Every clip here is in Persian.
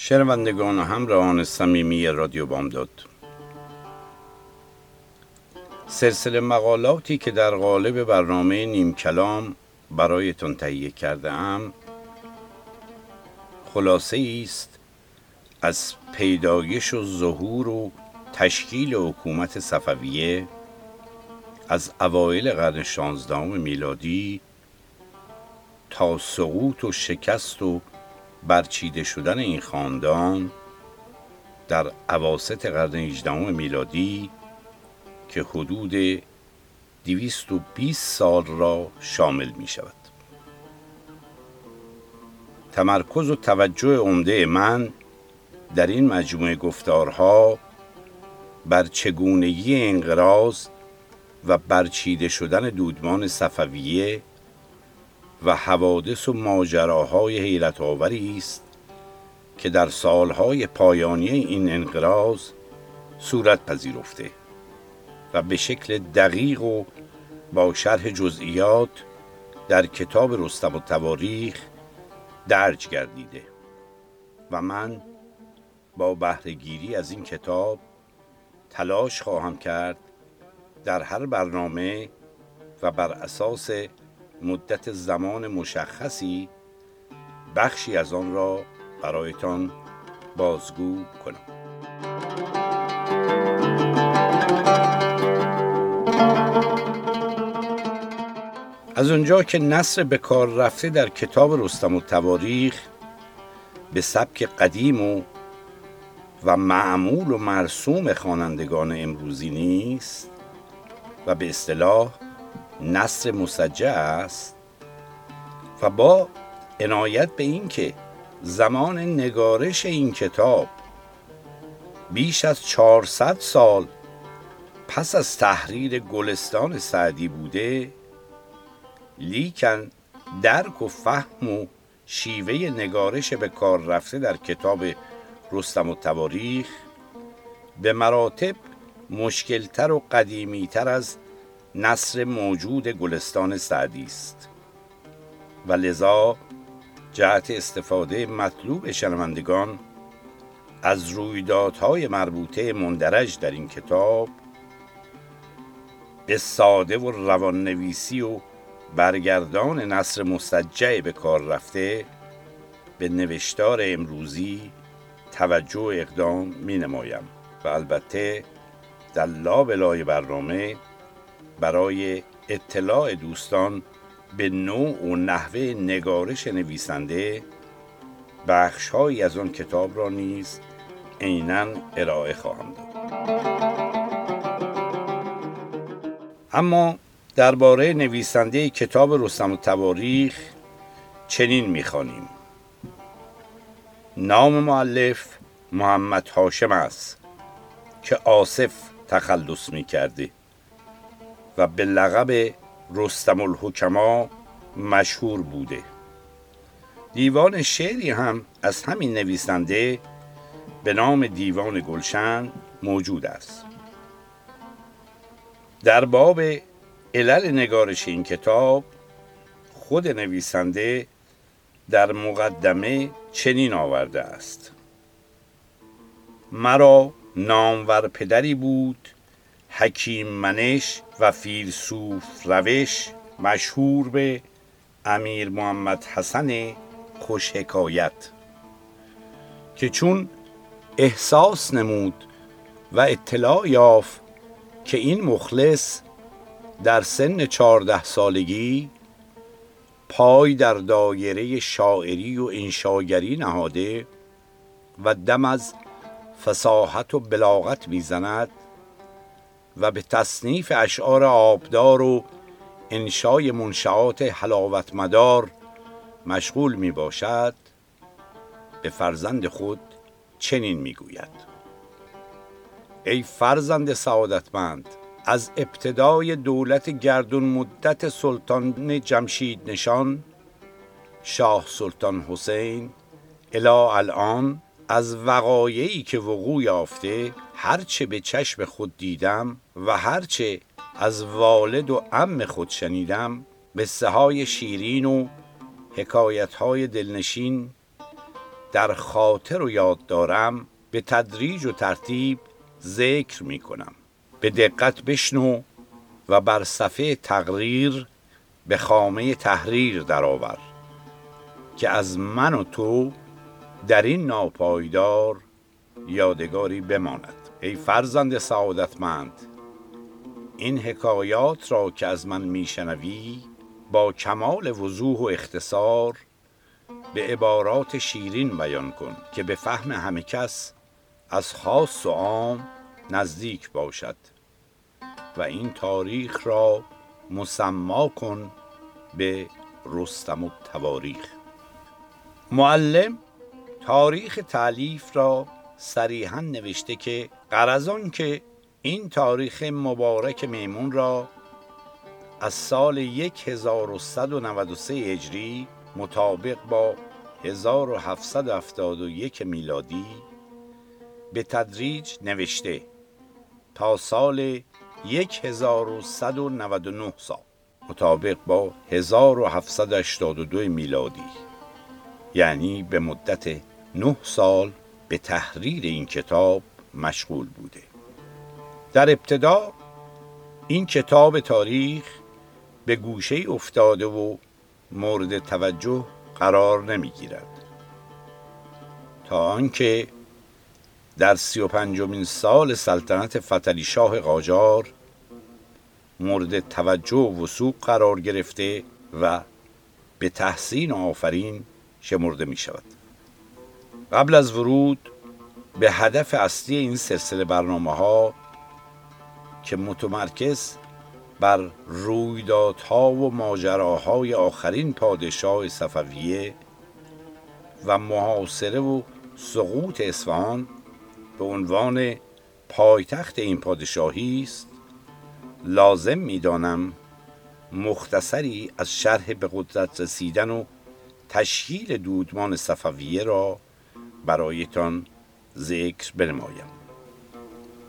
شنوندگان و همراهان صمیمی رادیو بامداد. سلسله مقالاتی که در قالب برنامه نیم کلام برایتان تهیه کرده ام خلاصه است از پیدایش و ظهور و تشکیل حکومت صفویه از اوایل قرن شانزدهم میلادی تا سقوط و شکست و برچیده شدن این خاندان در عواست قرن 18 میلادی که حدود 220 سال را شامل می شود تمرکز و توجه عمده من در این مجموعه گفتارها بر چگونگی انقراض و برچیده شدن دودمان صفویه و حوادث و ماجراهای حیرت آوری است که در سالهای پایانی این انقراض صورت پذیرفته و به شکل دقیق و با شرح جزئیات در کتاب رستم و تواریخ درج گردیده و من با بهرهگیری از این کتاب تلاش خواهم کرد در هر برنامه و بر اساس مدت زمان مشخصی بخشی از آن را برایتان بازگو کنم. از اونجا که نصر به کار رفته در کتاب رستم و تواریخ به سبک قدیم و و معمول و مرسوم خوانندگان امروزی نیست و به اصطلاح نصر مسجع است و با عنایت به اینکه زمان نگارش این کتاب بیش از 400 سال پس از تحریر گلستان سعدی بوده لیکن درک و فهم و شیوه نگارش به کار رفته در کتاب رستم و تواریخ به مراتب مشکلتر و قدیمیتر از نصر موجود گلستان سعدی است. و لذا جهت استفاده مطلوب شنوندگان از رویدادهای مربوطه مندرج در این کتاب به ساده و روان نویسی و برگردان نصر مستجع به کار رفته به نوشتار امروزی توجه اقدام می نمایم و البته در لابلای برنامه برای اطلاع دوستان به نوع و نحوه نگارش نویسنده بخشهایی از آن کتاب را نیز عینا ارائه خواهم داد. اما درباره نویسنده کتاب رستم و تواریخ چنین می‌خوانیم. نام معلف محمد هاشم است که آصف تخلص می کرده و به لقب رستم الحکما مشهور بوده. دیوان شعری هم از همین نویسنده به نام دیوان گلشن موجود است. در باب علل نگارش این کتاب خود نویسنده در مقدمه چنین آورده است. مرا نامور پدری بود حکیم منش و فیلسوف روش مشهور به امیر محمد حسن خوش حکایت که چون احساس نمود و اطلاع یافت که این مخلص در سن چهارده سالگی پای در دایره شاعری و انشاگری نهاده و دم از فساحت و بلاغت می‌زند و به تصنیف اشعار آبدار و انشای منشعات حلاوت مدار مشغول می باشد به فرزند خود چنین می گوید ای فرزند سعادتمند از ابتدای دولت گردون مدت سلطان جمشید نشان شاه سلطان حسین الا الان از وقایعی که وقوع یافته هرچه به چشم خود دیدم و هرچه از والد و ام خود شنیدم قصه های شیرین و حکایت های دلنشین در خاطر و یاد دارم به تدریج و ترتیب ذکر می کنم به دقت بشنو و بر صفحه تقریر به خامه تحریر درآور که از من و تو در این ناپایدار یادگاری بماند. ای فرزند سعادتمند این حکایات را که از من میشنوی با کمال وضوح و اختصار به عبارات شیرین بیان کن که به فهم همه کس از خاص و عام نزدیک باشد و این تاریخ را مسما کن به رستم و تواریخ. معلم تاریخ تعلیف را صریحا نوشته که قرضان که این تاریخ مبارک میمون را از سال 1193 هجری مطابق با 1771 میلادی به تدریج نوشته تا سال 1199 سال مطابق با 1782 میلادی یعنی به مدت 9 سال به تحریر این کتاب مشغول بوده. در ابتدا این کتاب تاریخ به گوشه افتاده و مورد توجه قرار نمی گیرد تا آنکه در سی و پنجمین سال سلطنت فتلی شاه قاجار مورد توجه و وسوق قرار گرفته و به تحسین آفرین شمرده می شود قبل از ورود به هدف اصلی این سلسله برنامه ها که متمرکز بر رویدادها و ماجراهای آخرین پادشاه صفویه و محاصره و سقوط اصفهان به عنوان پایتخت این پادشاهی است لازم می‌دانم مختصری از شرح به قدرت رسیدن و تشکیل دودمان صفویه را برایتان ذکر بنمایم.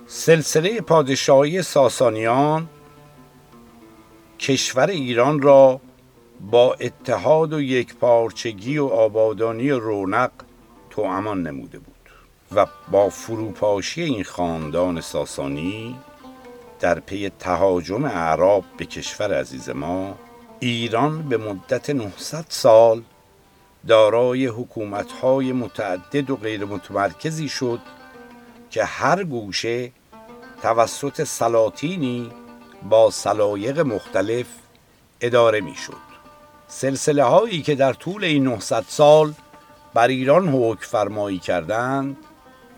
سلسله پادشاهی ساسانیان کشور ایران را با اتحاد و یکپارچگی و آبادانی رونق امان نموده بود و با فروپاشی این خاندان ساسانی در پی تهاجم اعراب به کشور عزیز ما ایران به مدت 900 سال دارای حکومت‌های متعدد و غیر متمرکزی شد که هر گوشه توسط سلاطینی با سلایق مختلف اداره می‌شد. سلسله هایی که در طول این 900 سال بر ایران حکم فرمایی کردند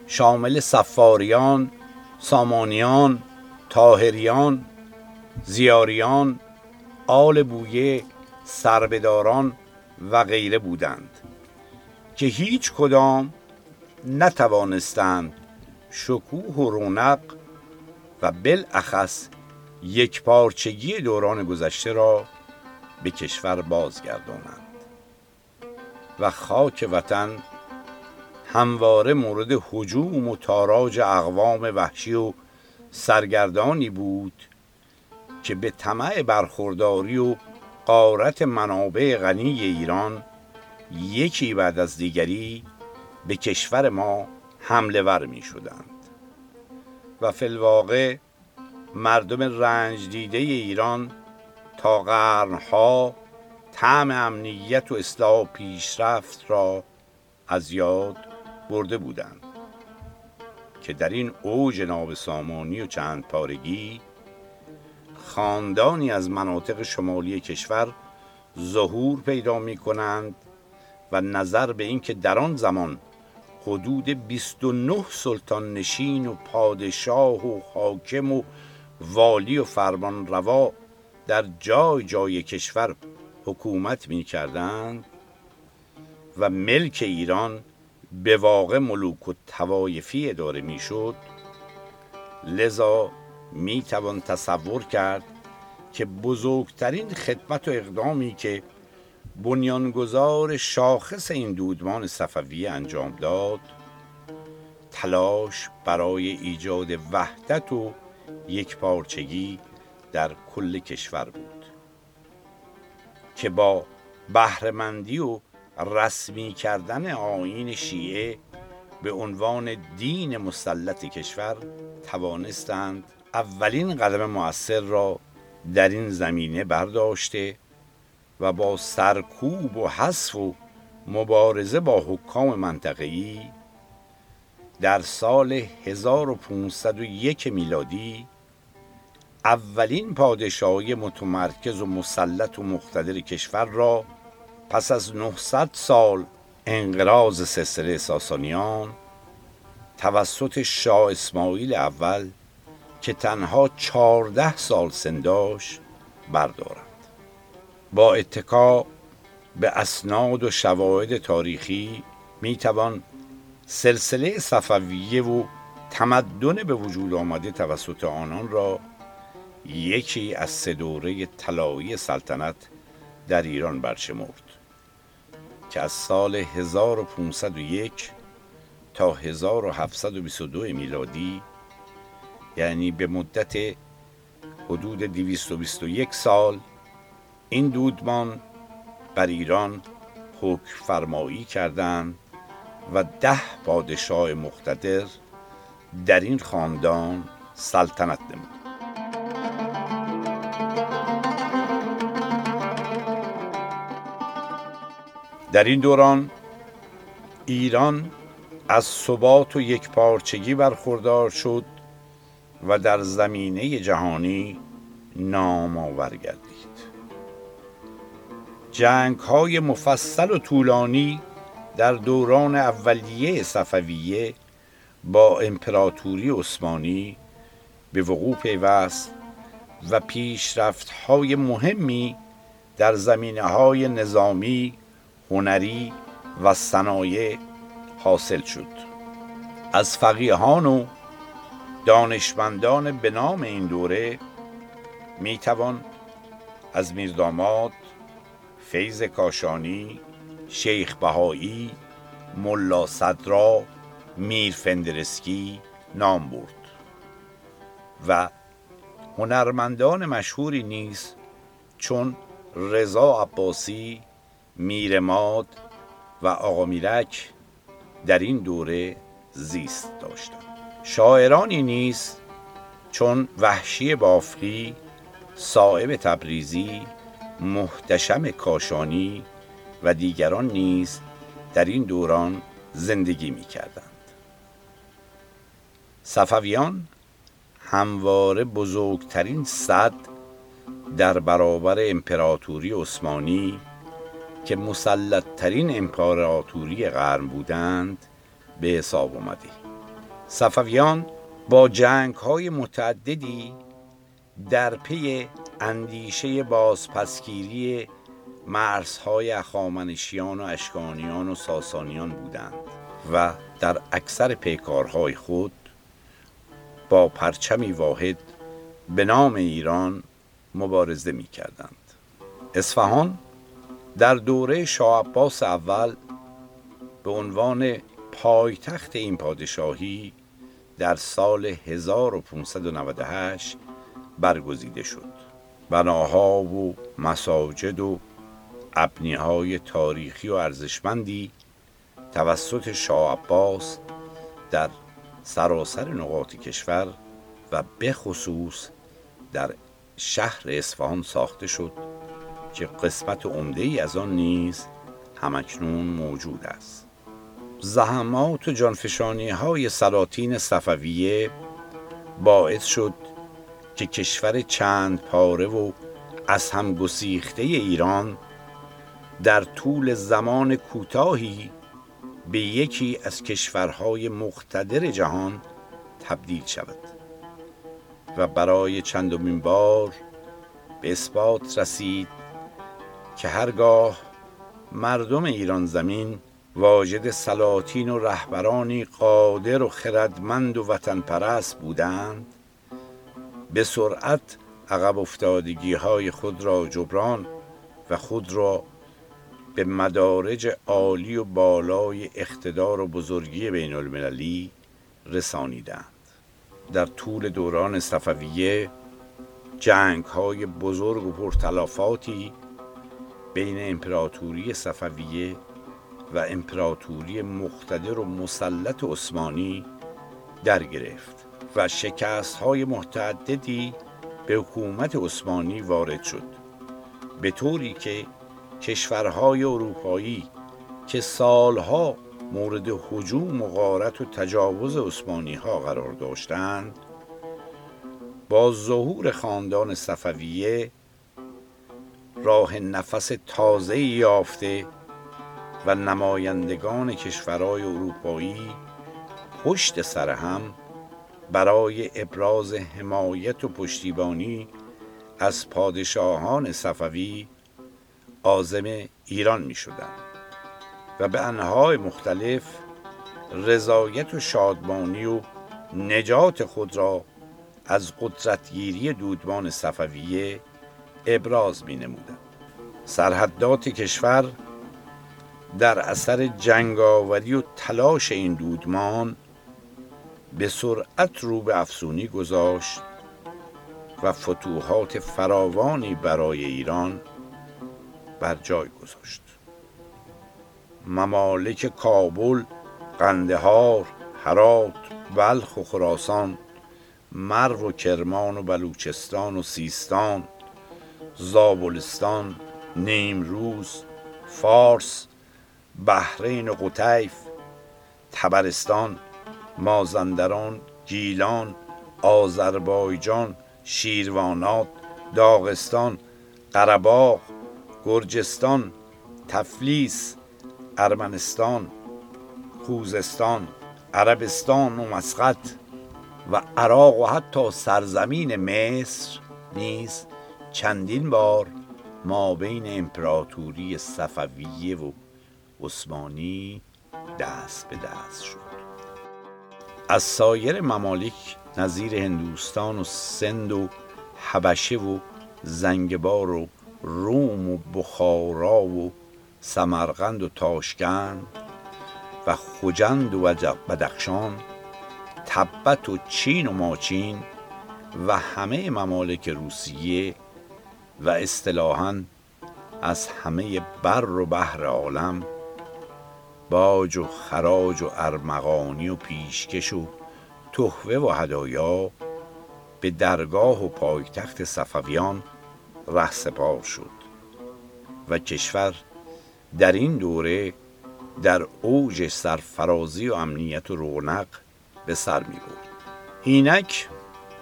شامل سفاریان، سامانیان، تاهریان، زیاریان، آل بویه، سربداران و غیره بودند که هیچ کدام نتوانستند شکوه و رونق و بالاخص یک پارچگی دوران گذشته را به کشور بازگردانند و خاک وطن همواره مورد حجوم و تاراج اقوام وحشی و سرگردانی بود که به طمع برخورداری و قارت منابع غنی ایران یکی بعد از دیگری به کشور ما حمله ور می شدند و فلواقع مردم رنج دیده ایران تا قرنها طعم امنیت و اصلاح و پیشرفت را از یاد برده بودند. که در این اوج نابسامانی و چند پارگی خاندانی از مناطق شمالی کشور ظهور پیدا می کنند و نظر به اینکه در آن زمان حدود 29 سلطان نشین و پادشاه و حاکم و والی و فرمان روا در جای جای کشور حکومت می کردند و ملک ایران به واقع ملوک و توایفی اداره می شد لذا می توان تصور کرد که بزرگترین خدمت و اقدامی که بنیانگذار شاخص این دودمان صفویه انجام داد تلاش برای ایجاد وحدت و یک پارچگی در کل کشور بود که با بهرهمندی و رسمی کردن آین شیعه به عنوان دین مسلط کشور توانستند اولین قدم مؤثر را در این زمینه برداشته و با سرکوب و حذف و مبارزه با حکام منطقه‌ای در سال 1501 میلادی اولین پادشاهی متمرکز و مسلط و مقتدر کشور را پس از 900 سال انقراض سلسله ساسانیان توسط شاه اسماعیل اول که تنها چهارده سال سن داشت بردارند. با اتکا به اسناد و شواهد تاریخی می‌توان سلسله صفویه و تمدن به وجود آمده توسط آنان را یکی از سه دوره طلایی سلطنت در ایران برشمرد که از سال 1501 تا 1722 میلادی یعنی به مدت حدود 221 سال این دودمان بر ایران حکم فرمایی کردند و ده پادشاه مقتدر در این خاندان سلطنت نمود. در این دوران ایران از ثبات و یک پارچگی برخوردار شد و در زمینه جهانی نام آور گردید جنگ های مفصل و طولانی در دوران اولیه صفویه با امپراتوری عثمانی به وقوع پیوست و پیشرفت های مهمی در زمینه های نظامی هنری و صنایع حاصل شد. از فقیهان و دانشمندان به نام این دوره می توان از میرداماد فیض کاشانی شیخ بهایی ملا صدرا میر فندرسکی نام برد و هنرمندان مشهوری نیز چون رضا عباسی میرماد و آقا میرک در این دوره زیست داشتند. شاعرانی نیز چون وحشی بافقی صاحب تبریزی محتشم کاشانی و دیگران نیز در این دوران زندگی می کردند صفویان همواره بزرگترین صد در برابر امپراتوری عثمانی که مسلطترین امپراتوری قرن بودند به حساب آمده صفویان با جنگ های متعددی در پی اندیشه بازپسگیری مرزهای اخامنشیان و اشکانیان و ساسانیان بودند و در اکثر پیکارهای خود با پرچمی واحد به نام ایران مبارزه می کردند اصفهان در دوره شاه اول به عنوان پایتخت این پادشاهی در سال 1598 برگزیده شد. بناها و مساجد و ابنیهای تاریخی و ارزشمندی توسط شاه عباس در سراسر نقاط کشور و به خصوص در شهر اصفهان ساخته شد که قسمت عمده ای از آن نیز همکنون موجود است. زحمات و جانفشانی های سلاطین صفویه باعث شد که کشور چند پاره و از هم گسیخته ایران در طول زمان کوتاهی به یکی از کشورهای مقتدر جهان تبدیل شود و برای چندمین بار به اثبات رسید که هرگاه مردم ایران زمین واجد سلاطین و رهبرانی قادر و خردمند و وطن پرست بودند. به سرعت عقب افتادگی های خود را جبران و خود را به مدارج عالی و بالای اقتدار و بزرگی بین المللی رسانیدند. در طول دوران صفویه جنگ های بزرگ و پرتلافاتی بین امپراتوری صفویه و امپراتوری مقتدر و مسلط عثمانی در گرفت و شکست های متعددی به حکومت عثمانی وارد شد. به طوری که کشورهای اروپایی که سالها مورد حجوم و غارت و تجاوز عثمانی ها قرار داشتند با ظهور خاندان صفویه راه نفس تازه یافته و نمایندگان کشورهای اروپایی پشت سر هم برای ابراز حمایت و پشتیبانی از پادشاهان صفوی عازم ایران می شدن و به انهای مختلف رضایت و شادمانی و نجات خود را از قدرتگیری دودمان صفویه ابراز می نمودن. سرحدات کشور در اثر جنگاوری و تلاش این دودمان به سرعت رو به افسونی گذاشت و فتوحات فراوانی برای ایران بر جای گذاشت. ممالک کابل، قندهار، هرات، بلخ و خراسان مرو و کرمان و بلوچستان و سیستان زابلستان نیمروز فارس بحرین و قطیف تبرستان مازندران گیلان آذربایجان شیروانات داغستان قرباغ گرجستان تفلیس ارمنستان خوزستان عربستان و مسقط و عراق و حتی سرزمین مصر نیز چندین بار ما بین امپراتوری صفویه و عثمانی دست به دست شد. از سایر ممالک نظیر هندوستان و سند و حبشه و زنگبار و روم و بخارا و سمرقند و تاشکند و خوجند و بدخشان تبت و چین و ماچین و همه ممالک روسیه و اصطلاحا از همه بر و بحر عالم باج و خراج و ارمغانی و پیشکش و تحوه و هدایا به درگاه و پایتخت صفویان سپار شد و کشور در این دوره در اوج سرفرازی و امنیت و رونق به سر می بود اینک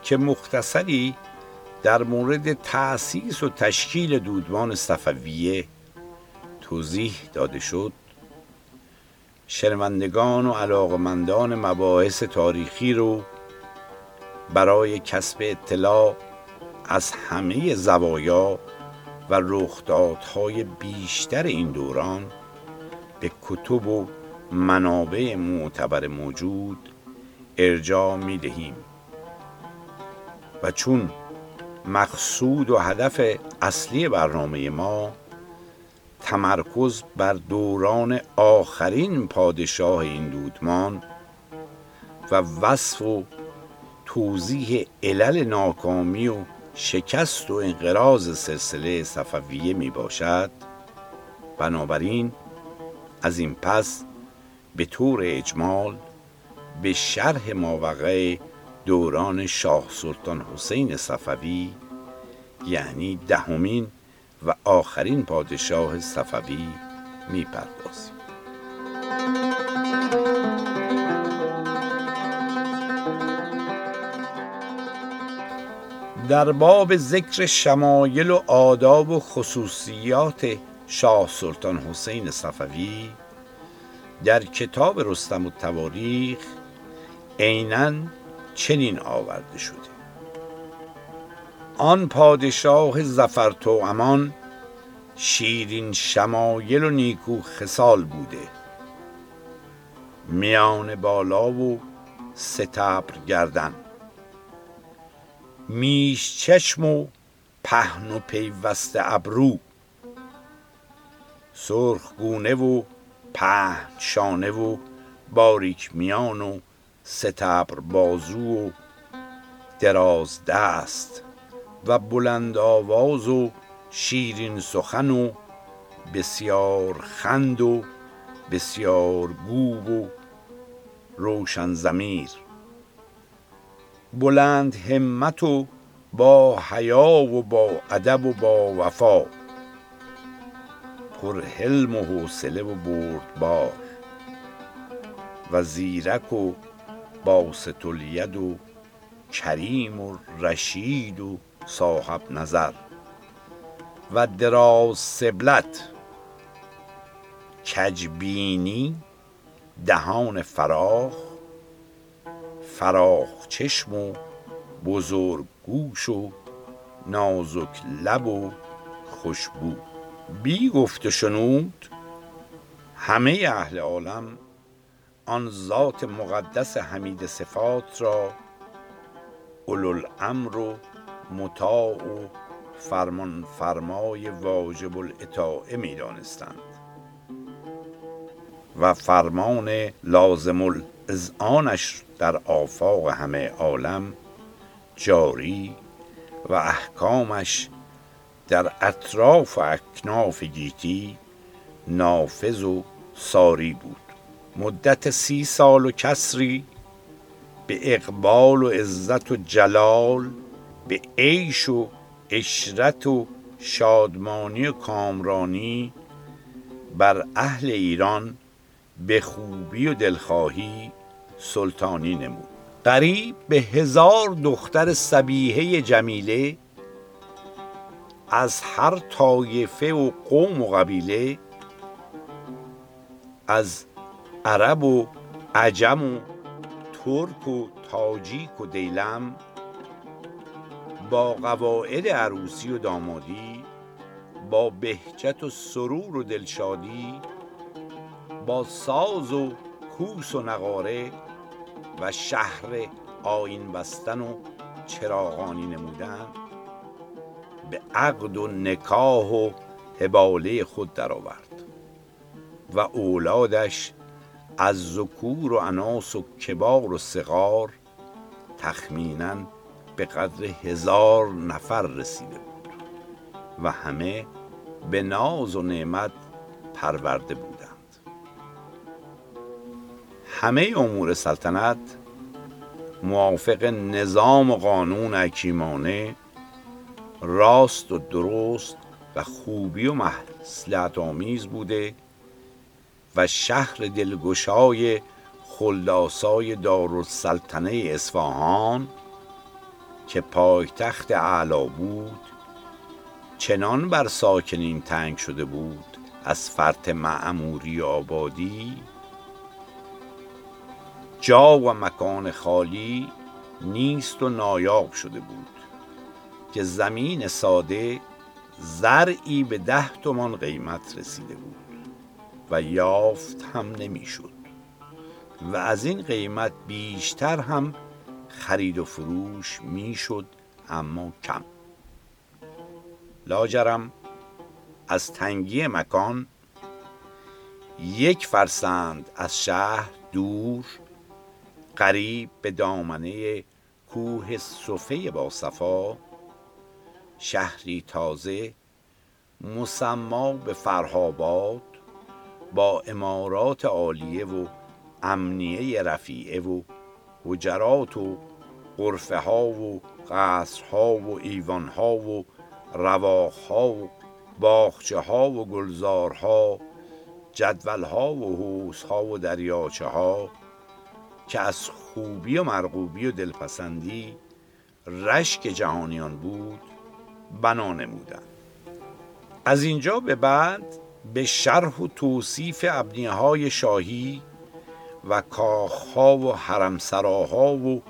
که مختصری در مورد تأسیس و تشکیل دودمان صفویه توضیح داده شد شنوندگان و علاقمندان مباحث تاریخی رو برای کسب اطلاع از همه زوایا و رخدادهای بیشتر این دوران به کتب و منابع معتبر موجود ارجاع می دهیم و چون مقصود و هدف اصلی برنامه ما تمرکز بر دوران آخرین پادشاه این دودمان و وصف و توضیح علل ناکامی و شکست و انقراض سلسله صفویه می باشد. بنابراین از این پس به طور اجمال به شرح ماوقع دوران شاه سلطان حسین صفوی یعنی دهمین و آخرین پادشاه صفوی می‌پردازیم. در باب ذکر شمایل و آداب و خصوصیات شاه سلطان حسین صفوی در کتاب رستم و تواریخ عینا چنین آورده شده. آن پادشاه زفر تو امان شیرین شمایل و نیکو خسال بوده. میان بالا و ستبر گردن. میش چشم و پهن و پیوست ابرو. سرخ گونه و پهن شانه و باریک میان و ستبر بازو و دراز دست. و بلند آواز و شیرین سخن و بسیار خند و بسیار گو و روشن زمیر بلند همت و با حیا و با ادب و با وفا. پر حلم و حوصله و بردبار و زیرک و باسط الید و کریم و رشید و صاحب نظر و دراز سبلت کجبینی دهان فراخ فراخ چشم و بزرگ گوش و نازک لب و خوشبو. بی گفت شنود همه اهل عالم آن ذات مقدس حمید صفات را اولوالامر و مطاع و فرمان فرمای واجب الاطاعه می دانستند و فرمان لازم الاذعانش در آفاق همه عالم جاری و احکامش در اطراف و اکناف گیتی نافذ و ساری بود. مدت سی سال و کسری به اقبال و عزت و جلال به عیش و عشرت و شادمانی و کامرانی بر اهل ایران به خوبی و دلخواهی سلطانی نمود. قریب به هزار دختر سبیهه جمیله از هر طایفه و قوم و قبیله از عرب و عجم و ترک و تاجیک و دیلم با قواعد عروسی و دامادی با بهجت و سرور و دلشادی با ساز و کوس و نقاره و شهر آین بستن و چراغانی نمودن به عقد و نکاح و حباله خود درآورد و اولادش از ذکور و اناس و کبار و صغار تخمینا به قدر هزار نفر رسیده بود و همه به ناز و نعمت پرورده بودند. همه امور سلطنت موافق نظام و قانون حکیمانه راست و درست و خوبی و مصلحت آمیز بوده و شهر دلگشای خلداسای دارالسلطنه اصفهان که پایتخت اعلا بود چنان بر ساکنین تنگ شده بود از فرط معموری آبادی جا و مکان خالی نیست و نایاب شده بود که زمین ساده زرعی به ده تومان قیمت رسیده بود و یافت هم نمی‌شد و از این قیمت بیشتر هم خرید و فروش می‌شد اما کم. لاجرم از تنگی مکان یک فرسند از شهر دور قریب به دامنه کوه صفه با صفا شهری تازه مسما به فرهاباد با امارات عالیه و امنیه رفیعه و حجرات و غرفه ها و قصرها و ایوان ها و رواخ ها و باخچه ها و گلزارها جدول ها و حوز ها و دریاچه ها که از خوبی و مرغوبی و دلپسندی رشک جهانیان بود بنا نمودند. از اینجا به بعد به شرح و توصیف ابنیه های شاهی و کاخها و حرمسراها و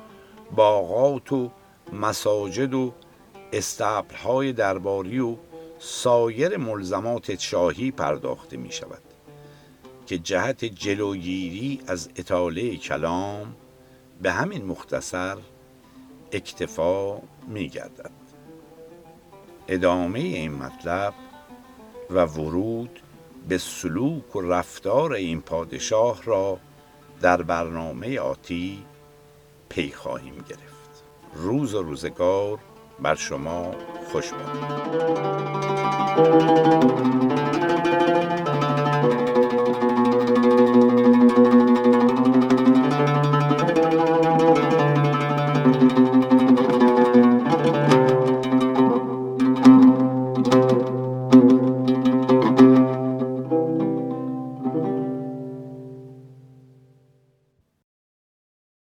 باغات و مساجد و استبلهای درباری و سایر ملزمات شاهی پرداخته می شود که جهت جلوگیری از اطاله کلام به همین مختصر اکتفا می گردد. ادامه این مطلب و ورود به سلوک و رفتار این پادشاه را در برنامه آتی پی خواهیم گرفت. روز و روزگار بر شما خوش باد